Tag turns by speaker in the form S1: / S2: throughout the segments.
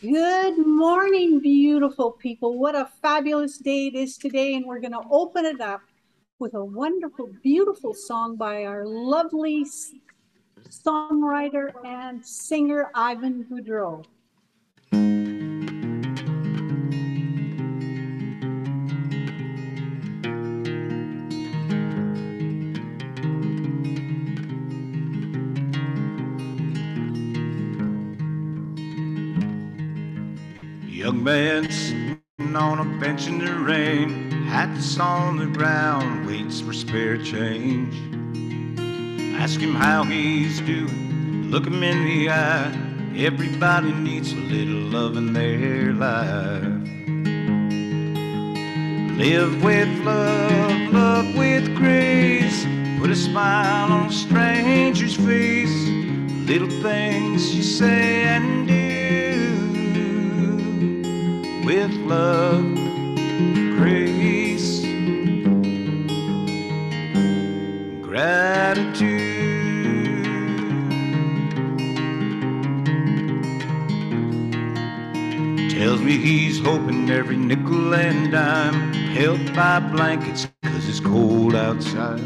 S1: Good morning, beautiful people. What a fabulous day it is today. And we're going to open it up with a wonderful, beautiful song by our lovely songwriter and singer, Ivan Boudreau.
S2: Man sitting on a bench in the rain, hats on the ground, waits for spare change. Ask him how he's doing, look him in the eye. Everybody needs a little love in their life. Live with love, love with grace. Put a smile on a stranger's face. Little things you say and do with love, grace, gratitude. Tells me he's hoping every nickel and dime held by blankets cause it's cold outside.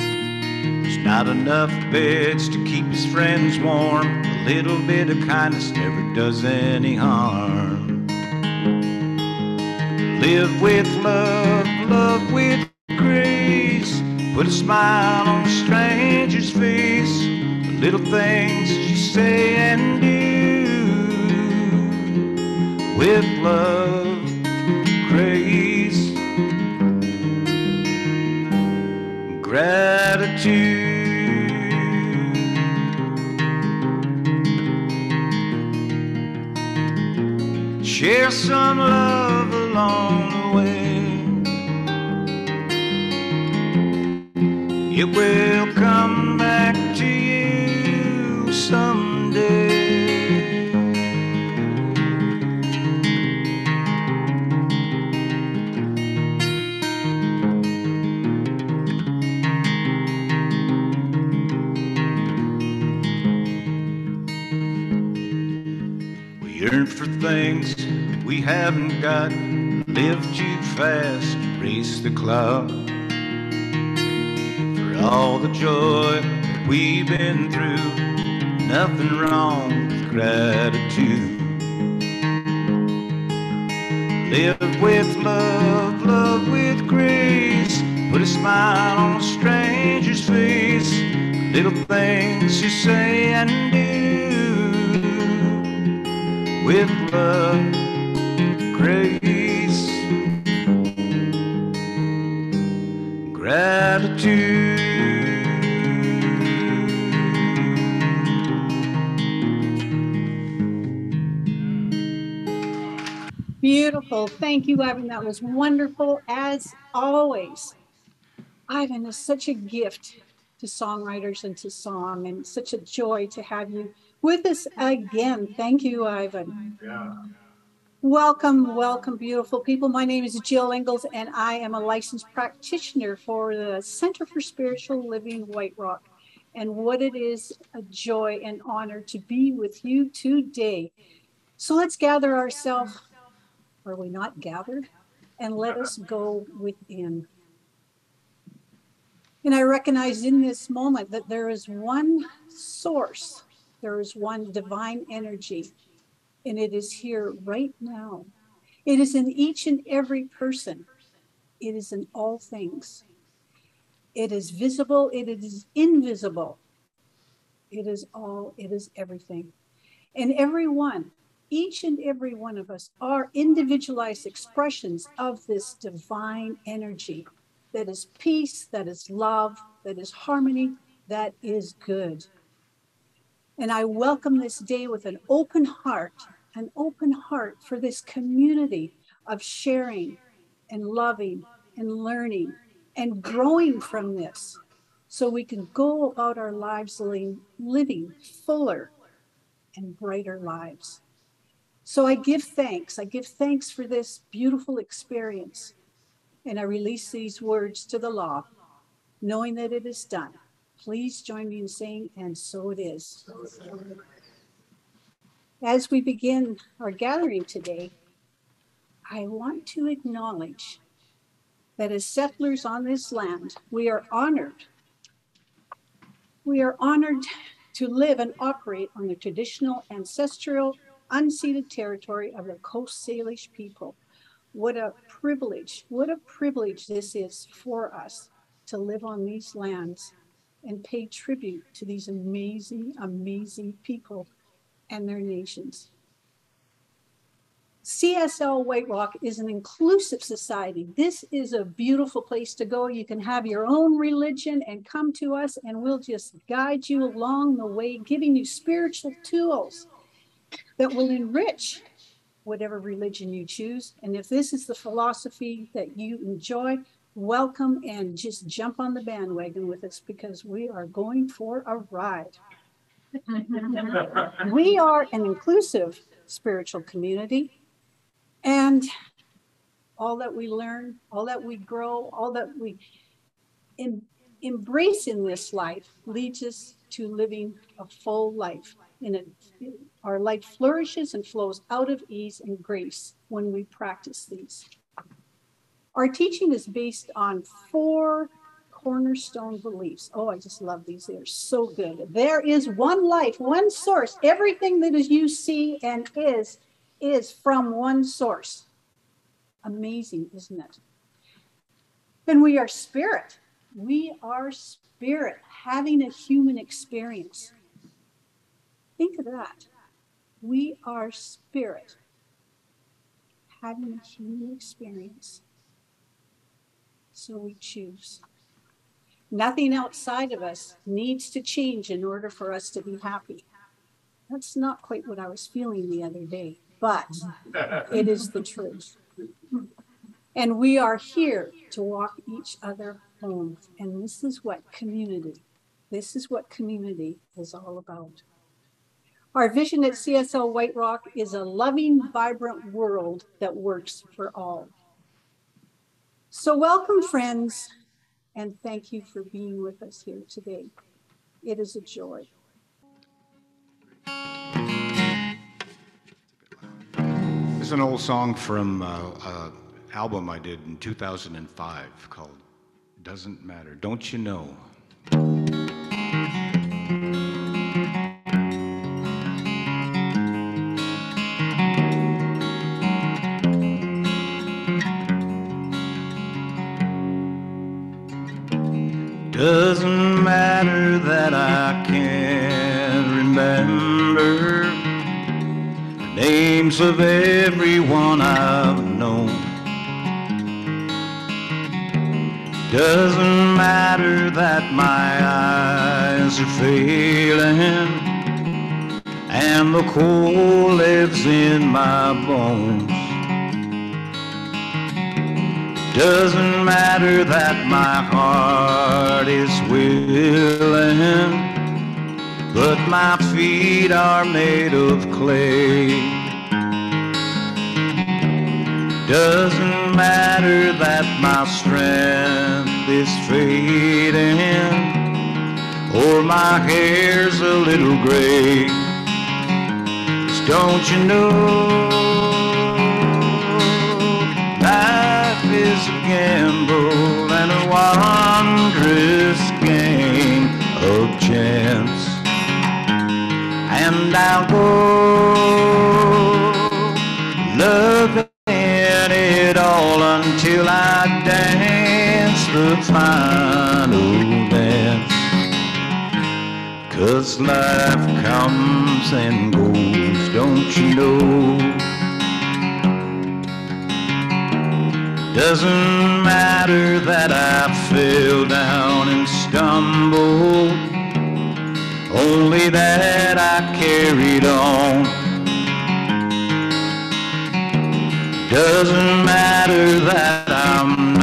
S2: There's not enough beds to keep his friends warm. A little bit of kindness never does any harm. Live with love, love with grace. Put a smile on a stranger's face. The little things that you say and do. With love, grace, gratitude. Share some love along the way. It will come back to you someday. We yearn for things we haven't got. Live too fast, race the clock. For all the joy that we've been through, nothing wrong with gratitude. Live with love, love with grace. Put a smile on a stranger's face. Little things you say and do with love,
S1: Beautiful. Thank you, Ivan. That was wonderful as always. Ivan is such a gift to songwriters and to song, and such a joy to have you with us again. Thank you, Ivan.
S2: Yeah.
S1: Welcome, welcome, beautiful people. My name is Jill Ingalls, and I am a licensed practitioner for the Center for Spiritual Living White Rock. And what it is a joy and honor to be with you today. So let's gather ourselves. Are we not gathered? And let us go within. And I recognize in this moment that there is one source, there is one divine energy and it is here right now. It is in each and every person. It is in all things. It is visible, it is invisible. It is all, it is everything. And every one, each and every one of us are individualized expressions of this divine energy that is peace, that is love, that is harmony, that is good. And I welcome this day with an open heart an open heart for this community of sharing and loving and learning and growing from this so we can go about our lives living, living fuller and brighter lives. So I give thanks. I give thanks for this beautiful experience. And I release these words to the law, knowing that it is done. Please join me in saying, and so it is. as we begin our gathering today, I want to acknowledge that as settlers on this land, we are honored. We are honored to live and operate on the traditional, ancestral, unceded territory of the Coast Salish people. What a privilege, what a privilege this is for us to live on these lands and pay tribute to these amazing, amazing people and their nations. CSL White Rock is an inclusive society. This is a beautiful place to go. You can have your own religion and come to us, and we'll just guide you along the way, giving you spiritual tools that will enrich whatever religion you choose. And if this is the philosophy that you enjoy, welcome and just jump on the bandwagon with us because we are going for a ride. we are an inclusive spiritual community and all that we learn, all that we grow, all that we em- embrace in this life leads us to living a full life. In it, our life flourishes and flows out of ease and grace when we practice these. Our teaching is based on four cornerstone beliefs. Oh, I just love these. They're so good. There is one life, one source. Everything that is you see and is is from one source. Amazing, isn't it? Then we are spirit. We are spirit having a human experience. Think of that. We are spirit having a human experience. So we choose. Nothing outside of us needs to change in order for us to be happy. That's not quite what I was feeling the other day but it is the truth. And we are here to walk each other home. And this is what community, this is what community is all about. Our vision at CSL White Rock is a loving, vibrant world that works for all. So, welcome, friends, and thank you for being with us here today. It is a joy.
S2: This is an old song from uh, an album I did in 2005 called Doesn't Matter. Don't you know? Names of everyone I've known. Doesn't matter that my eyes are failing and the cold lives in my bones. Doesn't matter that my heart is willing but my feet are made of clay. Doesn't matter that my strength is fading, or my hair's a little gray. Just don't you know, life is a gamble and a wondrous game of chance and I'll go the final dance. Cause life comes and goes, don't you know? Doesn't matter that I fell down and stumbled only that I carried on. Doesn't matter that I'm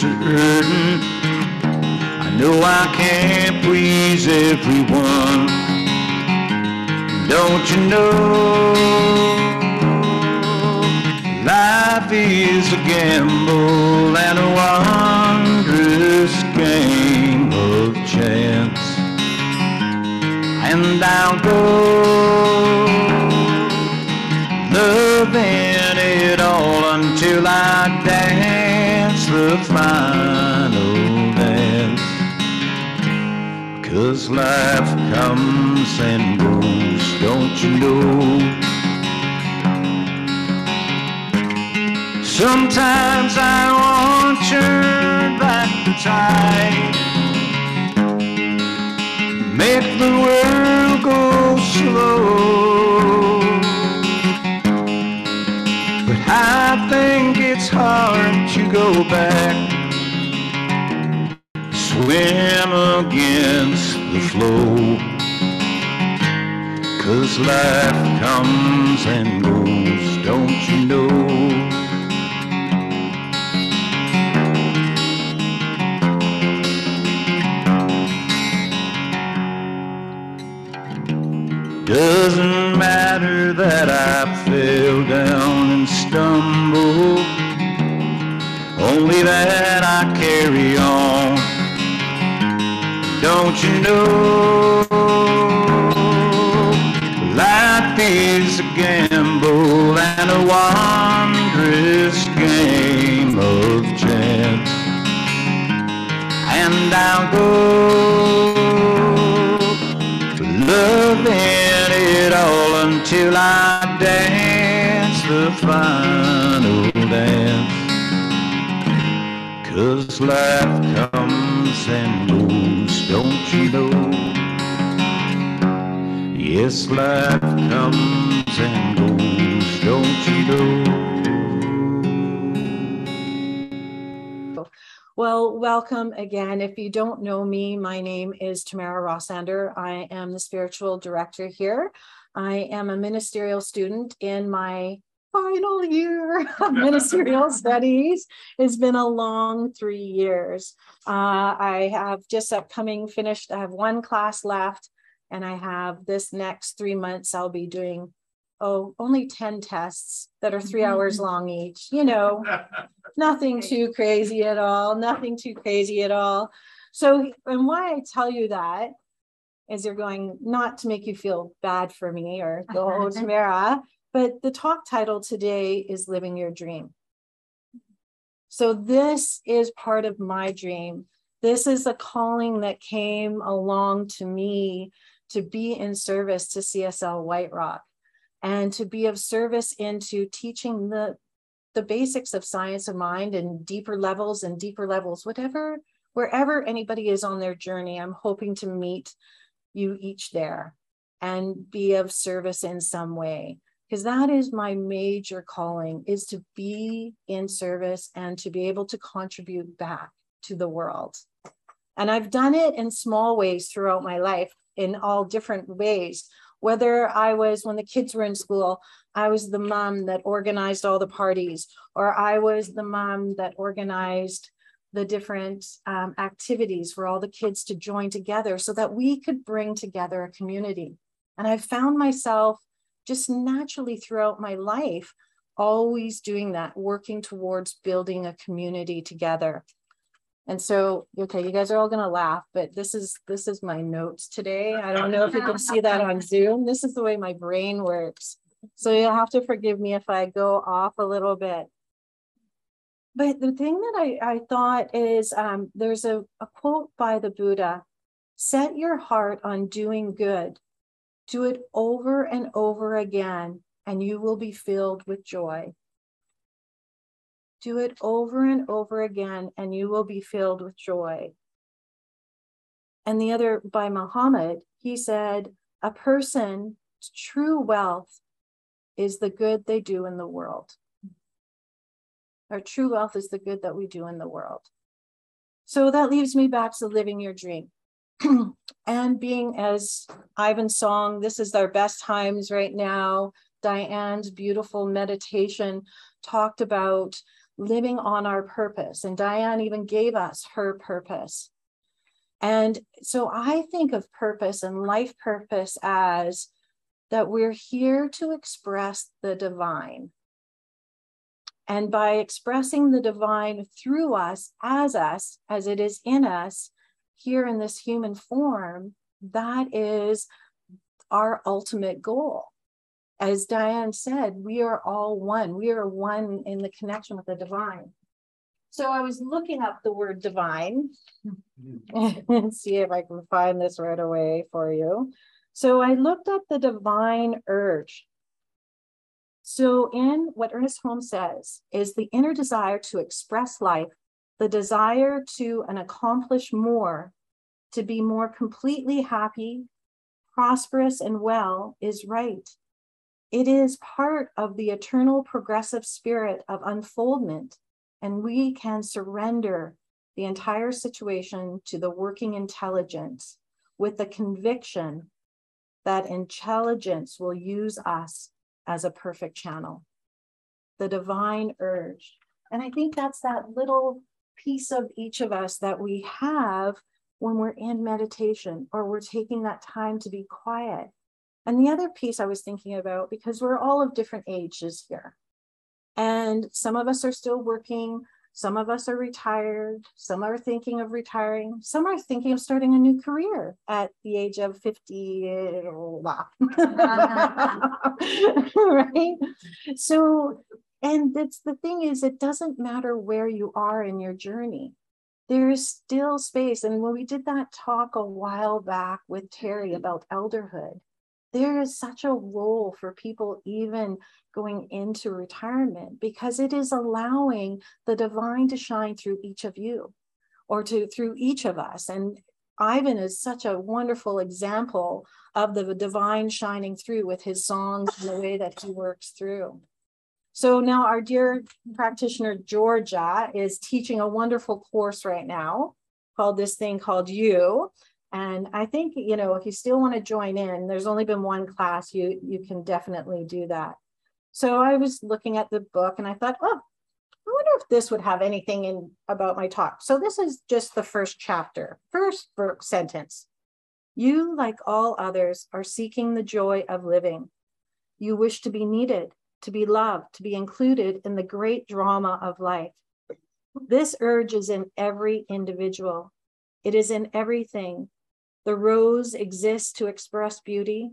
S2: certain. I know I can't please everyone. Don't you know? Life is a gamble and a wondrous game of chance and I'll go dance the final dance. Cause life comes and goes, don't you know? Sometimes I want back the tide Make the world go slow But I think hard to go back? Swim against the flow. Cause life comes and goes, don't you know? Doesn't matter that I fell down and stumbled, only that I carry on. Don't you know? Life is a gamble and a wondrous game of chance. And I'll go loving it all until I dance the final Cause life comes and goes, don't you know? Yes, life comes and goes, don't you know?
S3: Well, welcome again. If you don't know me, my name is Tamara Rossander. I am the spiritual director here. I am a ministerial student in my final year of ministerial studies. It's been a long three years. Uh, I have just upcoming finished, I have one class left, and I have this next three months, I'll be doing, oh, only 10 tests that are three hours long each, you know, nothing too crazy at all, nothing too crazy at all. So, and why I tell you that is you're going not to make you feel bad for me or go, oh, Tamara, but the talk title today is Living Your Dream. So, this is part of my dream. This is a calling that came along to me to be in service to CSL White Rock and to be of service into teaching the the basics of science of mind and deeper levels and deeper levels whatever wherever anybody is on their journey i'm hoping to meet you each there and be of service in some way because that is my major calling is to be in service and to be able to contribute back to the world and i've done it in small ways throughout my life in all different ways whether I was when the kids were in school, I was the mom that organized all the parties, or I was the mom that organized the different um, activities for all the kids to join together so that we could bring together a community. And I found myself just naturally throughout my life always doing that, working towards building a community together. And so, okay, you guys are all gonna laugh, but this is this is my notes today. I don't know if you can see that on Zoom. This is the way my brain works. So you'll have to forgive me if I go off a little bit. But the thing that I, I thought is um, there's a, a quote by the Buddha set your heart on doing good, do it over and over again, and you will be filled with joy. Do it over and over again, and you will be filled with joy. And the other by Muhammad, he said, A person's true wealth is the good they do in the world. Our true wealth is the good that we do in the world. So that leaves me back to living your dream. and being as Ivan's song, this is our best times right now. Diane's beautiful meditation talked about living on our purpose. And Diane even gave us her purpose. And so I think of purpose and life purpose as that we're here to express the divine. And by expressing the divine through us, as us, as it is in us, here in this human form, that is our ultimate goal. As Diane said, we are all one. We are one in the connection with the divine. So I was looking up the word divine and see if I can find this right away for you. So I looked up the divine urge. So, in what Ernest Holmes says, is the inner desire to express life, the desire to and accomplish more, to be more completely happy, prosperous, and well is right. It is part of the eternal progressive spirit of unfoldment, and we can surrender the entire situation to the working intelligence with the conviction that intelligence will use us as a perfect channel. The divine urge. And I think that's that little piece of each of us that we have when we're in meditation or we're taking that time to be quiet. And the other piece I was thinking about, because we're all of different ages here, and some of us are still working, some of us are retired, some are thinking of retiring, some are thinking of starting a new career at the age of 50. right? So, and that's the thing is, it doesn't matter where you are in your journey. There is still space. And when we did that talk a while back with Terry mm-hmm. about elderhood, there is such a role for people even going into retirement because it is allowing the divine to shine through each of you or to through each of us and ivan is such a wonderful example of the divine shining through with his songs and the way that he works through so now our dear practitioner georgia is teaching a wonderful course right now called this thing called you and I think, you know, if you still want to join in, there's only been one class, you you can definitely do that. So I was looking at the book and I thought, oh, I wonder if this would have anything in about my talk. So this is just the first chapter, first sentence. You, like all others, are seeking the joy of living. You wish to be needed, to be loved, to be included in the great drama of life. This urge is in every individual. It is in everything the rose exists to express beauty.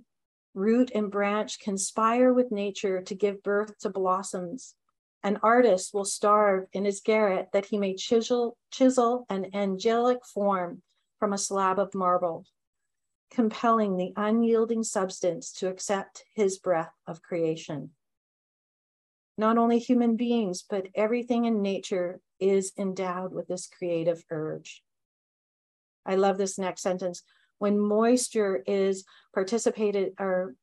S3: Root and branch conspire with nature to give birth to blossoms. An artist will starve in his garret that he may chisel, chisel an angelic form from a slab of marble, compelling the unyielding substance to accept his breath of creation. Not only human beings, but everything in nature is endowed with this creative urge. I love this next sentence when moisture is participated or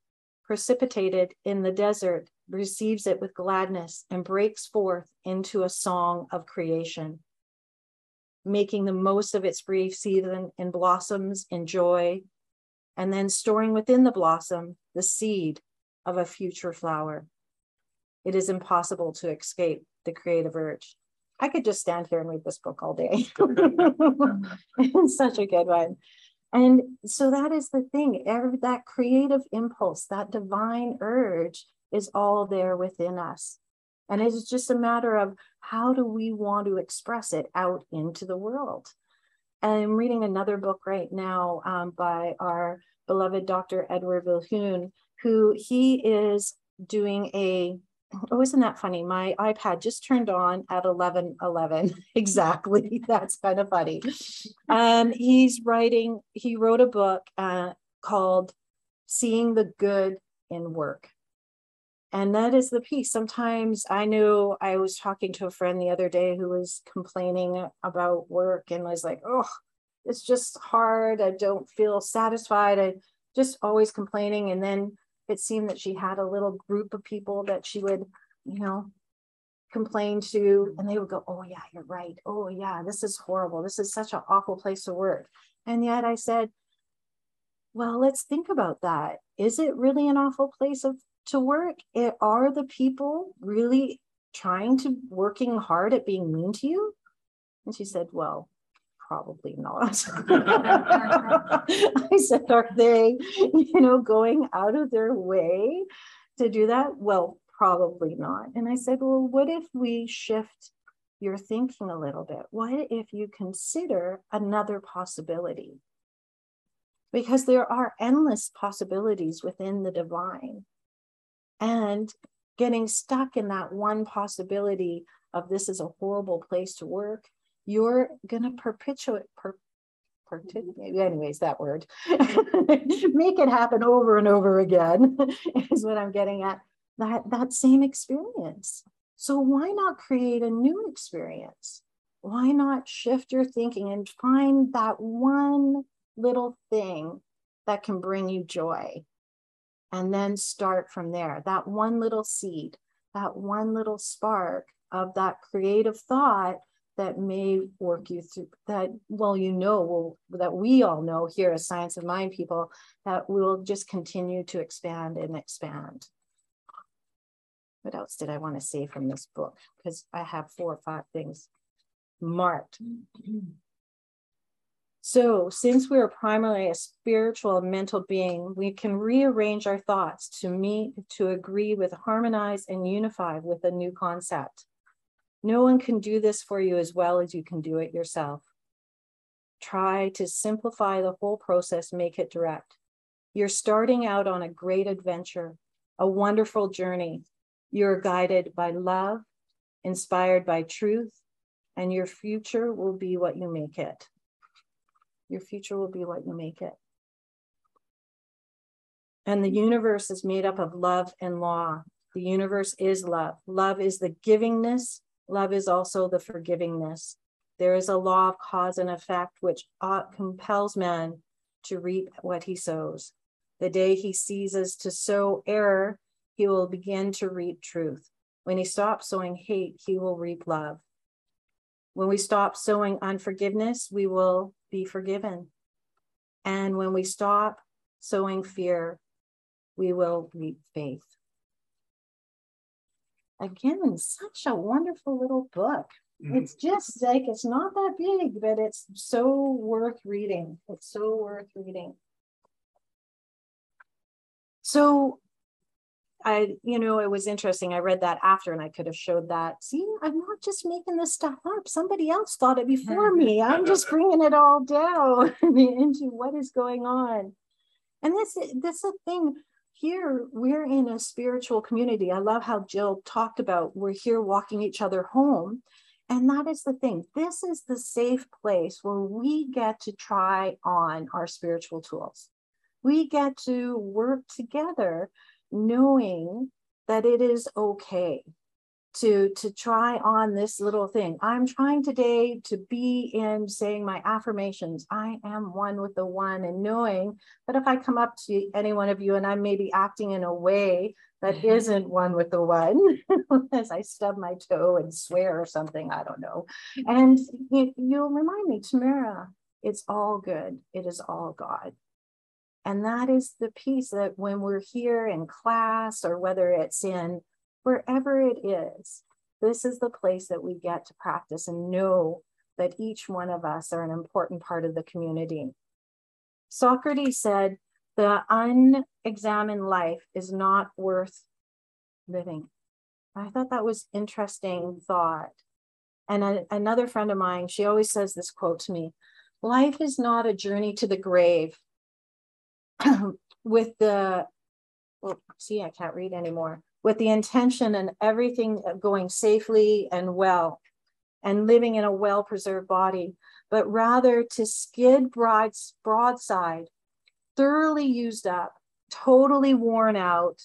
S3: precipitated in the desert, receives it with gladness and breaks forth into a song of creation, making the most of its brief season in blossoms in joy, and then storing within the blossom the seed of a future flower. It is impossible to escape the creative urge. I could just stand here and read this book all day. it's such a good one. And so that is the thing, every, that creative impulse, that divine urge is all there within us. And it is just a matter of how do we want to express it out into the world. I'm reading another book right now um, by our beloved Dr. Edward Viljoen, who he is doing a oh, isn't that funny? My iPad just turned on at 11 11. exactly. That's kind of funny. Um, he's writing, he wrote a book uh, called Seeing the Good in Work. And that is the piece. Sometimes I know I was talking to a friend the other day who was complaining about work and was like, oh, it's just hard. I don't feel satisfied. I just always complaining. And then it seemed that she had a little group of people that she would, you know, complain to, and they would go, Oh, yeah, you're right. Oh, yeah, this is horrible. This is such an awful place to work. And yet I said, Well, let's think about that. Is it really an awful place of to work? It, are the people really trying to working hard at being mean to you? And she said, Well, probably not. I said, are they, you know, going out of their way to do that? Well, probably not. And I said, well, what if we shift your thinking a little bit? What if you consider another possibility? because there are endless possibilities within the divine. And getting stuck in that one possibility of this is a horrible place to work, you're going to perpetuate, per, anyways, that word, make it happen over and over again is what I'm getting at. That, that same experience. So why not create a new experience? Why not shift your thinking and find that one little thing that can bring you joy? And then start from there. That one little seed, that one little spark of that creative thought that may work you through that well you know well that we all know here as science of mind people that will just continue to expand and expand. What else did i want to say from this book? Because i have four or five things marked. So since we are primarily a spiritual and mental being we can rearrange our thoughts to meet to agree with harmonize and unify with a new concept no one can do this for you as well as you can do it yourself. Try to simplify the whole process, make it direct. You're starting out on a great adventure, a wonderful journey. You're guided by love, inspired by truth, and your future will be what you make it. Your future will be what you make it. And the universe is made up of love and law. The universe is love. Love is the givingness Love is also the forgivingness. There is a law of cause and effect which compels man to reap what he sows. The day he ceases to sow error, he will begin to reap truth. When he stops sowing hate, he will reap love. When we stop sowing unforgiveness, we will be forgiven. And when we stop sowing fear, we will reap faith again, such a wonderful little book. Mm-hmm. It's just like it's not that big, but it's so worth reading. It's so worth reading. So I, you know, it was interesting. I read that after and I could have showed that. See, I'm not just making this stuff up. Somebody else thought it before me. I'm just bringing it all down into what is going on. And this, this is a thing here we're in a spiritual community. I love how Jill talked about we're here walking each other home. And that is the thing. This is the safe place where we get to try on our spiritual tools. We get to work together knowing that it is okay to to try on this little thing. I'm trying today to be in saying my affirmations. I am one with the one and knowing that if i come up to any one of you and i'm maybe acting in a way that mm-hmm. isn't one with the one as i stub my toe and swear or something i don't know. And you, you'll remind me tamara it's all good. It is all god. And that is the piece that when we're here in class or whether it's in wherever it is, this is the place that we get to practice and know that each one of us are an important part of the community. Socrates said, the unexamined life is not worth living. I thought that was interesting thought. And a, another friend of mine, she always says this quote to me life is not a journey to the grave with the, well, see, I can't read anymore with the intention and everything going safely and well and living in a well preserved body, but rather to skid broad, broadside, thoroughly used up, totally worn out,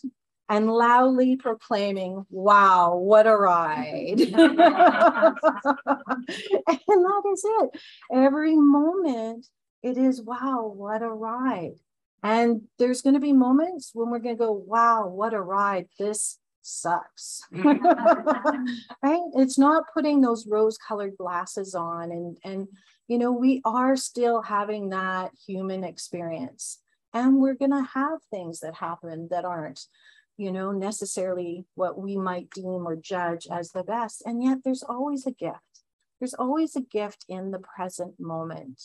S3: and loudly proclaiming, Wow, what a ride. and that is it. Every moment, it is, Wow, what a ride. And there's going to be moments when we're going to go, wow, what a ride. This sucks. right? It's not putting those rose colored glasses on. And, and, you know, we are still having that human experience. And we're going to have things that happen that aren't, you know, necessarily what we might deem or judge as the best. And yet there's always a gift. There's always a gift in the present moment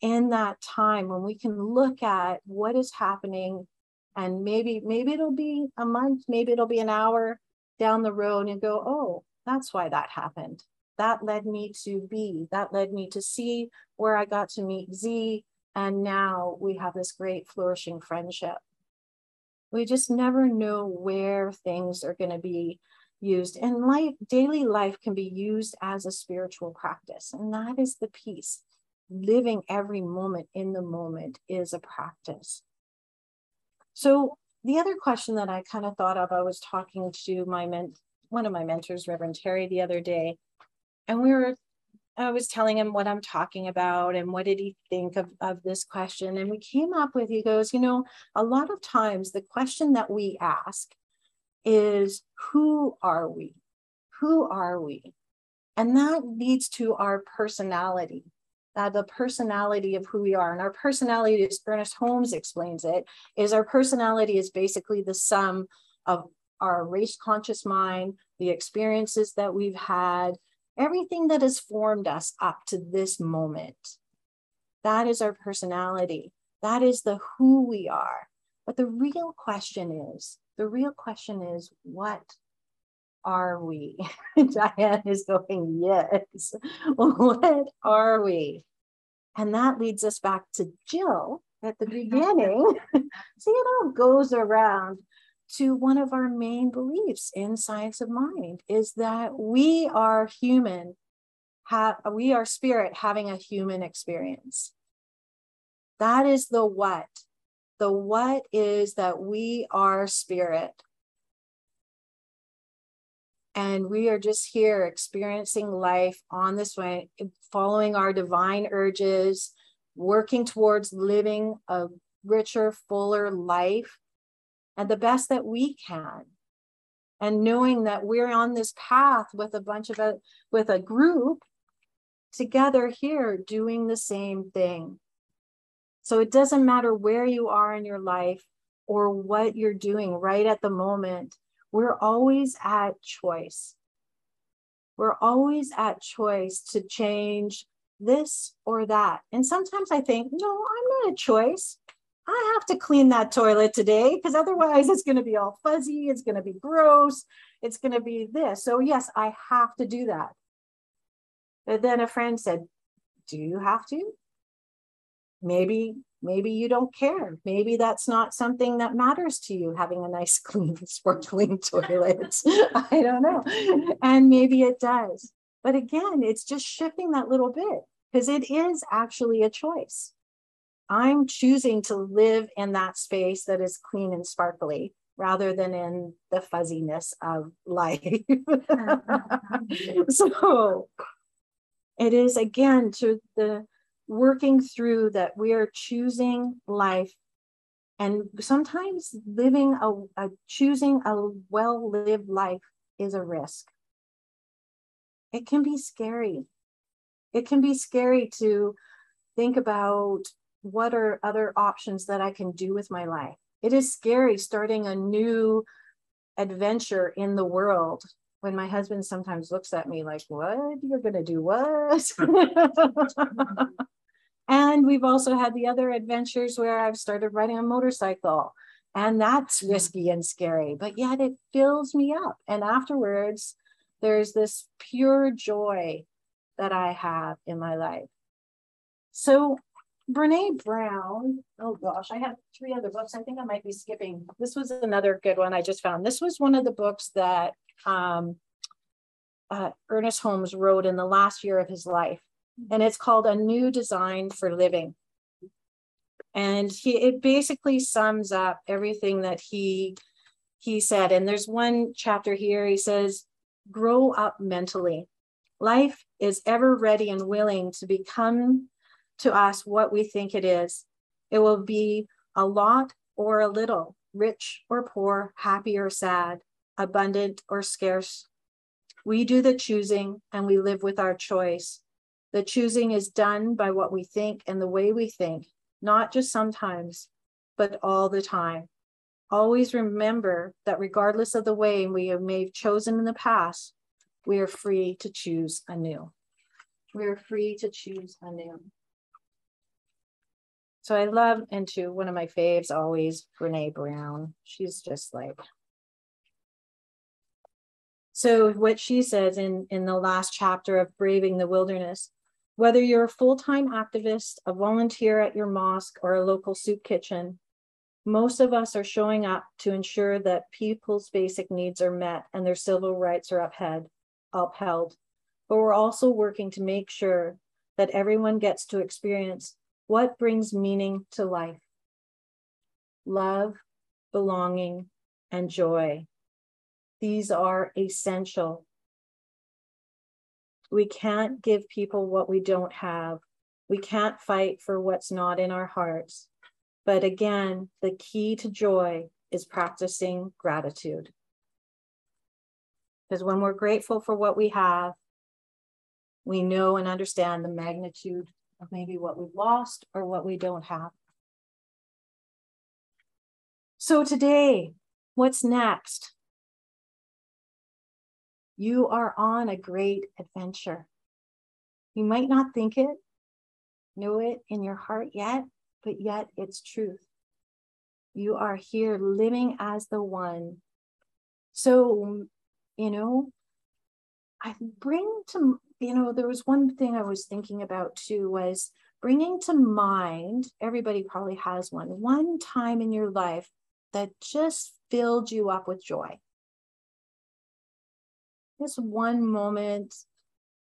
S3: in that time when we can look at what is happening and maybe maybe it'll be a month maybe it'll be an hour down the road and go oh that's why that happened that led me to b that led me to c where i got to meet z And now we have this great flourishing friendship. We just never know where things are going to be used. And life, daily life can be used as a spiritual practice. And that is the piece. Living every moment in the moment is a practice. So the other question that I kind of thought of, I was talking to my men, one of my mentors, Reverend Terry, the other day, and we were, I was telling him what I'm talking about and what did he think of, of this question. And we came up with, he goes, you know, a lot of times the question that we ask is, who are we? Who are we? And that leads to our personality uh, the personality of who we are. And our personality, as Ernest Holmes explains it, is our personality is basically the sum of our race conscious mind, the experiences that we've had, everything that has formed us up to this moment. That is our personality. That is the who we are. But the real question is the real question is what are we? Diane is going, yes. what are we? And that leads us back to Jill at the beginning. See, it all goes around to one of our main beliefs in science of mind is that we are human, have we are spirit having a human experience. That is the what. The what is that we are spirit and we are just here experiencing life on this way, following our divine urges, working towards living a richer, fuller life and the best that we can. And knowing that we're on this path with a bunch of a, with a group together here doing the same thing. So it doesn't matter where you are in your life or what you're doing right at the moment we're always at choice. We're always at choice to change this or that. And sometimes I think, no, I'm not a choice. I have to clean that toilet today because otherwise it's going to be all fuzzy. It's going to be gross. It's going to be this. So, yes, I have to do that. But then a friend said, Do you have to? Maybe maybe you don't care. Maybe that's not something that matters to you having a nice clean sparkling toilet. I don't know. And maybe it does. But again it's just shifting that little bit because it is actually a choice. I'm choosing to live in that space that is clean and sparkly rather than in the fuzziness of life. So it is again to the working through that we are choosing life and sometimes living a, a choosing a well lived life is a risk. It can be scary. It can be scary to think about what are other options that i can do with my life. It is scary starting a new adventure in the world when my husband sometimes looks at me like what you're going to do what And we've also had the other adventures where I've started riding a motorcycle. And that's risky and scary, but yet it fills me up. And afterwards, there's this pure joy that I have in my life. So, Brene Brown, oh gosh, I have three other books. I think I might be skipping. This was another good one I just found. This was one of the books that um, uh, Ernest Holmes wrote in the last year of his life and it's called A New Design for Living. And he it basically sums up everything that he he said. And there's one chapter here, he says, grow up mentally. Life is ever ready and willing to become to us what we think it is. It will be a lot or a little, rich or poor, happy or sad, abundant or scarce. We do the choosing and we live with our choice. The choosing is done by what we think and the way we think, not just sometimes, but all the time. Always remember that regardless of the way we may have chosen in the past, we are free to choose anew. We are free to choose anew. So I love into one of my faves always, Brene Brown. She's just like so what she says in in the last chapter of braving the wilderness Whether you're a full time activist, a volunteer at your mosque, or a local soup kitchen, most of us are showing up to ensure that people's basic needs are met and their civil rights are upheld. upheld. But we're also working to make sure that everyone gets to experience what brings meaning to life love, belonging, and joy. These are essential. We can't give people what we don't have. We can't fight for what's not in our hearts. But again, the key to joy is practicing gratitude. Because when we're grateful for what we have, we know and understand the magnitude of maybe what we've lost or what we don't have. So, today, what's next? You are on a great adventure. You might not think it, know it in your heart yet, but yet it's truth. You are here living as the one. So, you know, I bring to, you know, there was one thing I was thinking about too was bringing to mind, everybody probably has one, one time in your life that just filled you up with joy. Just one moment,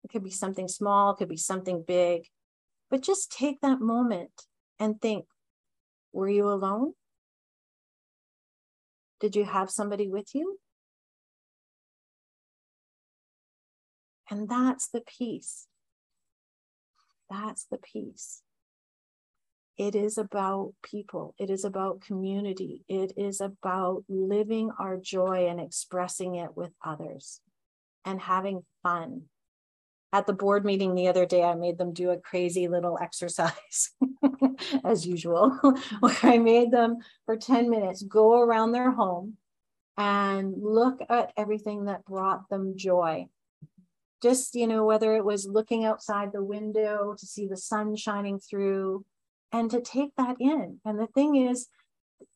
S3: it could be something small, it could be something big, but just take that moment and think were you alone? Did you have somebody with you? And that's the peace. That's the peace. It is about people. It is about community. It is about living our joy and expressing it with others and having fun at the board meeting the other day, I made them do a crazy little exercise, as usual, where I made them for 10 minutes go around their home and look at everything that brought them joy. Just, you know, whether it was looking outside the window to see the sun shining through and to take that in. And the thing is,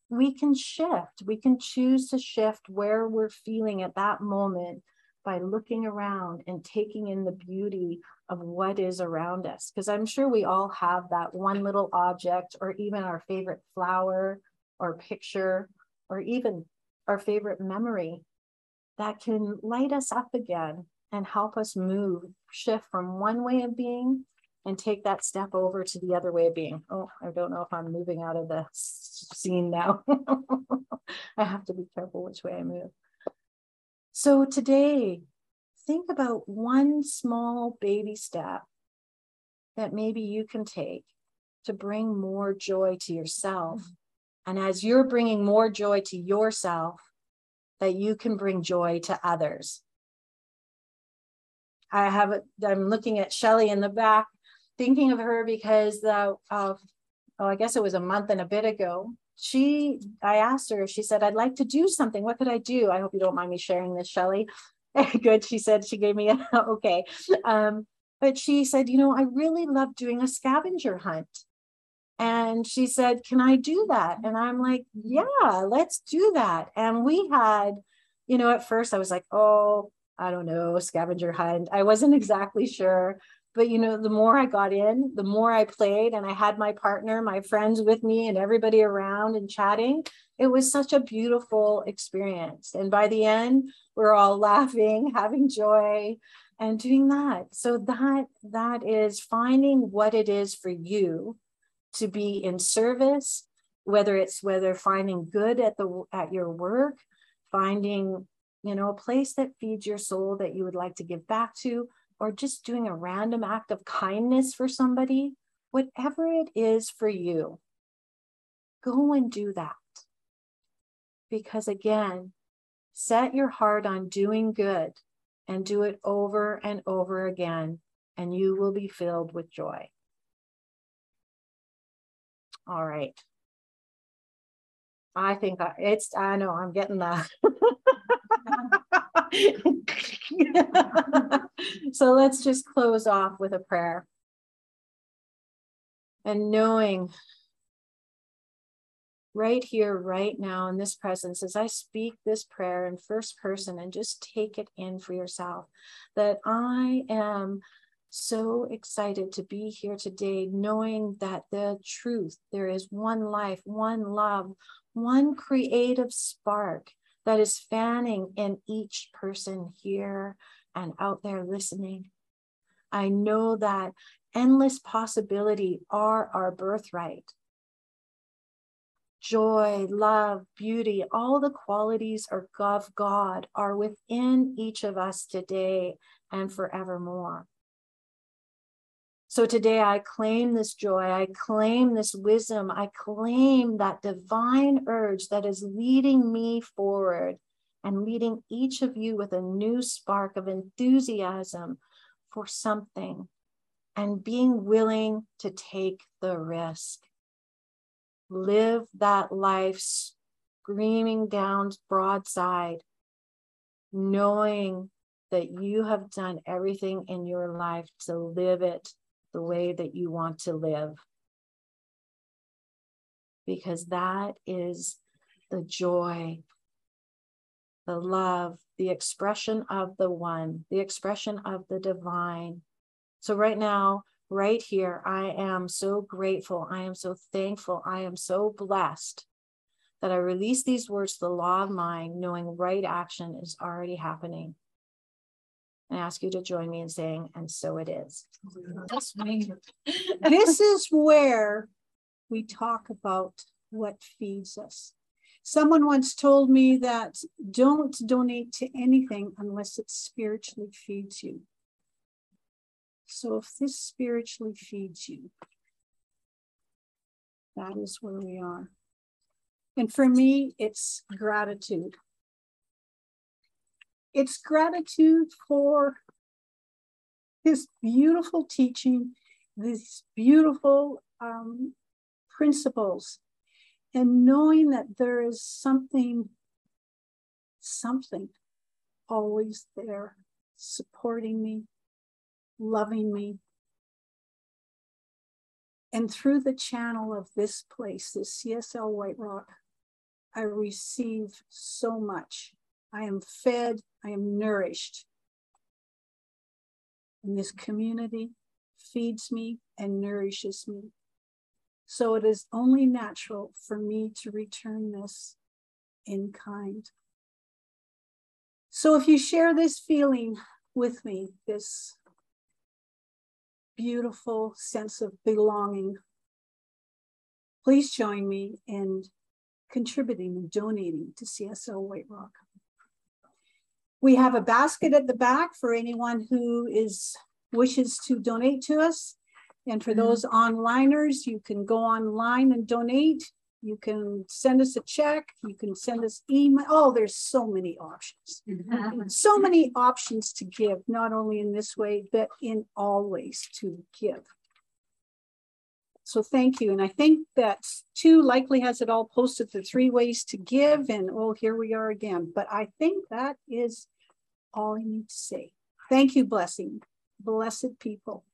S3: we can shift, we can choose to shift where we're feeling at that moment by looking around and taking in the beauty of what is around us. Because I'm sure we all have that one little object, or even our favorite flower or picture, or even our favorite memory that can light us up again and help us move, shift from one way of being and take that step over to the other way of being. Oh, I don't know if I'm moving out of the scene now. I have to be careful which way I move. So today, think about one small baby step that maybe you can take to bring more joy to yourself. And as you're bringing more joy to yourself, that you can bring joy to others. I have, I'm looking at Shelly in the back, thinking of her because the, oh, I guess it was a month and a bit ago, she i asked her she said i'd like to do something. What could i do? I hope you don't mind me sharing this shelly good she said she gave me a okay. Um, but she said you know i really love doing a scavenger hunt. And she said can i do that? And i'm like yeah let's do that. And we had you know at first i was like oh i don't know scavenger hunt. I wasn't exactly sure but you know the more i got in the more i played and i had my partner my friends with me and everybody around and chatting it was such a beautiful experience. And by the end we're all laughing having joy and doing that. So that that is finding what it is for you to be in service whether it's whether finding good at the at your work finding you know a place that feeds your soul that you would like to give back to or just doing a random act of kindness for somebody, whatever it is for you, go and do that. Because again, set your heart on doing good and do it over and over again, and you will be filled with joy. All right. I think it's, I know I'm getting that. so let's just close off with a prayer. And knowing right here, right now, in this presence, as I speak this prayer in first person and just take it in for yourself that I am so excited to be here today, knowing that the truth, there is one life, one love, one creative spark that is fanning in each person here and out there listening. I know that endless possibility are our birthright. Joy, love, beauty, all the qualities of God are within each of us today and forevermore. So today I claim this joy, I claim this wisdom, I claim that divine urge that is leading me forward and leading each of you with a new spark of enthusiasm for something and being willing to take the risk. Live that life screaming down broadside, knowing that you have done everything in your life to live it the way that you want to live. Because that is the joy, the love, the expression of the one, the expression of the divine. So, right now, right here, I am so grateful. I am so thankful. I am so blessed that I release these words to the law of mind, knowing right action is already happening. I ask you to join me in saying, and so it is.
S1: this is where we talk about what feeds us. Someone once told me that don't donate to anything unless it spiritually feeds you. So if this spiritually feeds you, that is where we are. And for me, it's gratitude. It's gratitude for this beautiful teaching, these beautiful um, principles, and knowing that there is something, something always there supporting me, loving me. And through the channel of this place, this CSL White Rock, I receive so much. I am fed, I am nourished. And this community feeds me and nourishes me. So it is only natural for me to return this in kind. So if you share this feeling with me, this beautiful sense of belonging, please join me in contributing and donating to CSL White Rock. We have a basket at the back for anyone who is wishes to donate to us. And for mm-hmm. those onliners, you can go online and donate. You can send us a check. You can send us email. Oh, there's so many options. Mm-hmm. so many options to give, not only in this way, but in all ways to give. So thank you. And I think that two likely has it all posted the three ways to give. And oh, here we are again. But I think that is all I need to say. Thank you, blessing, blessed people.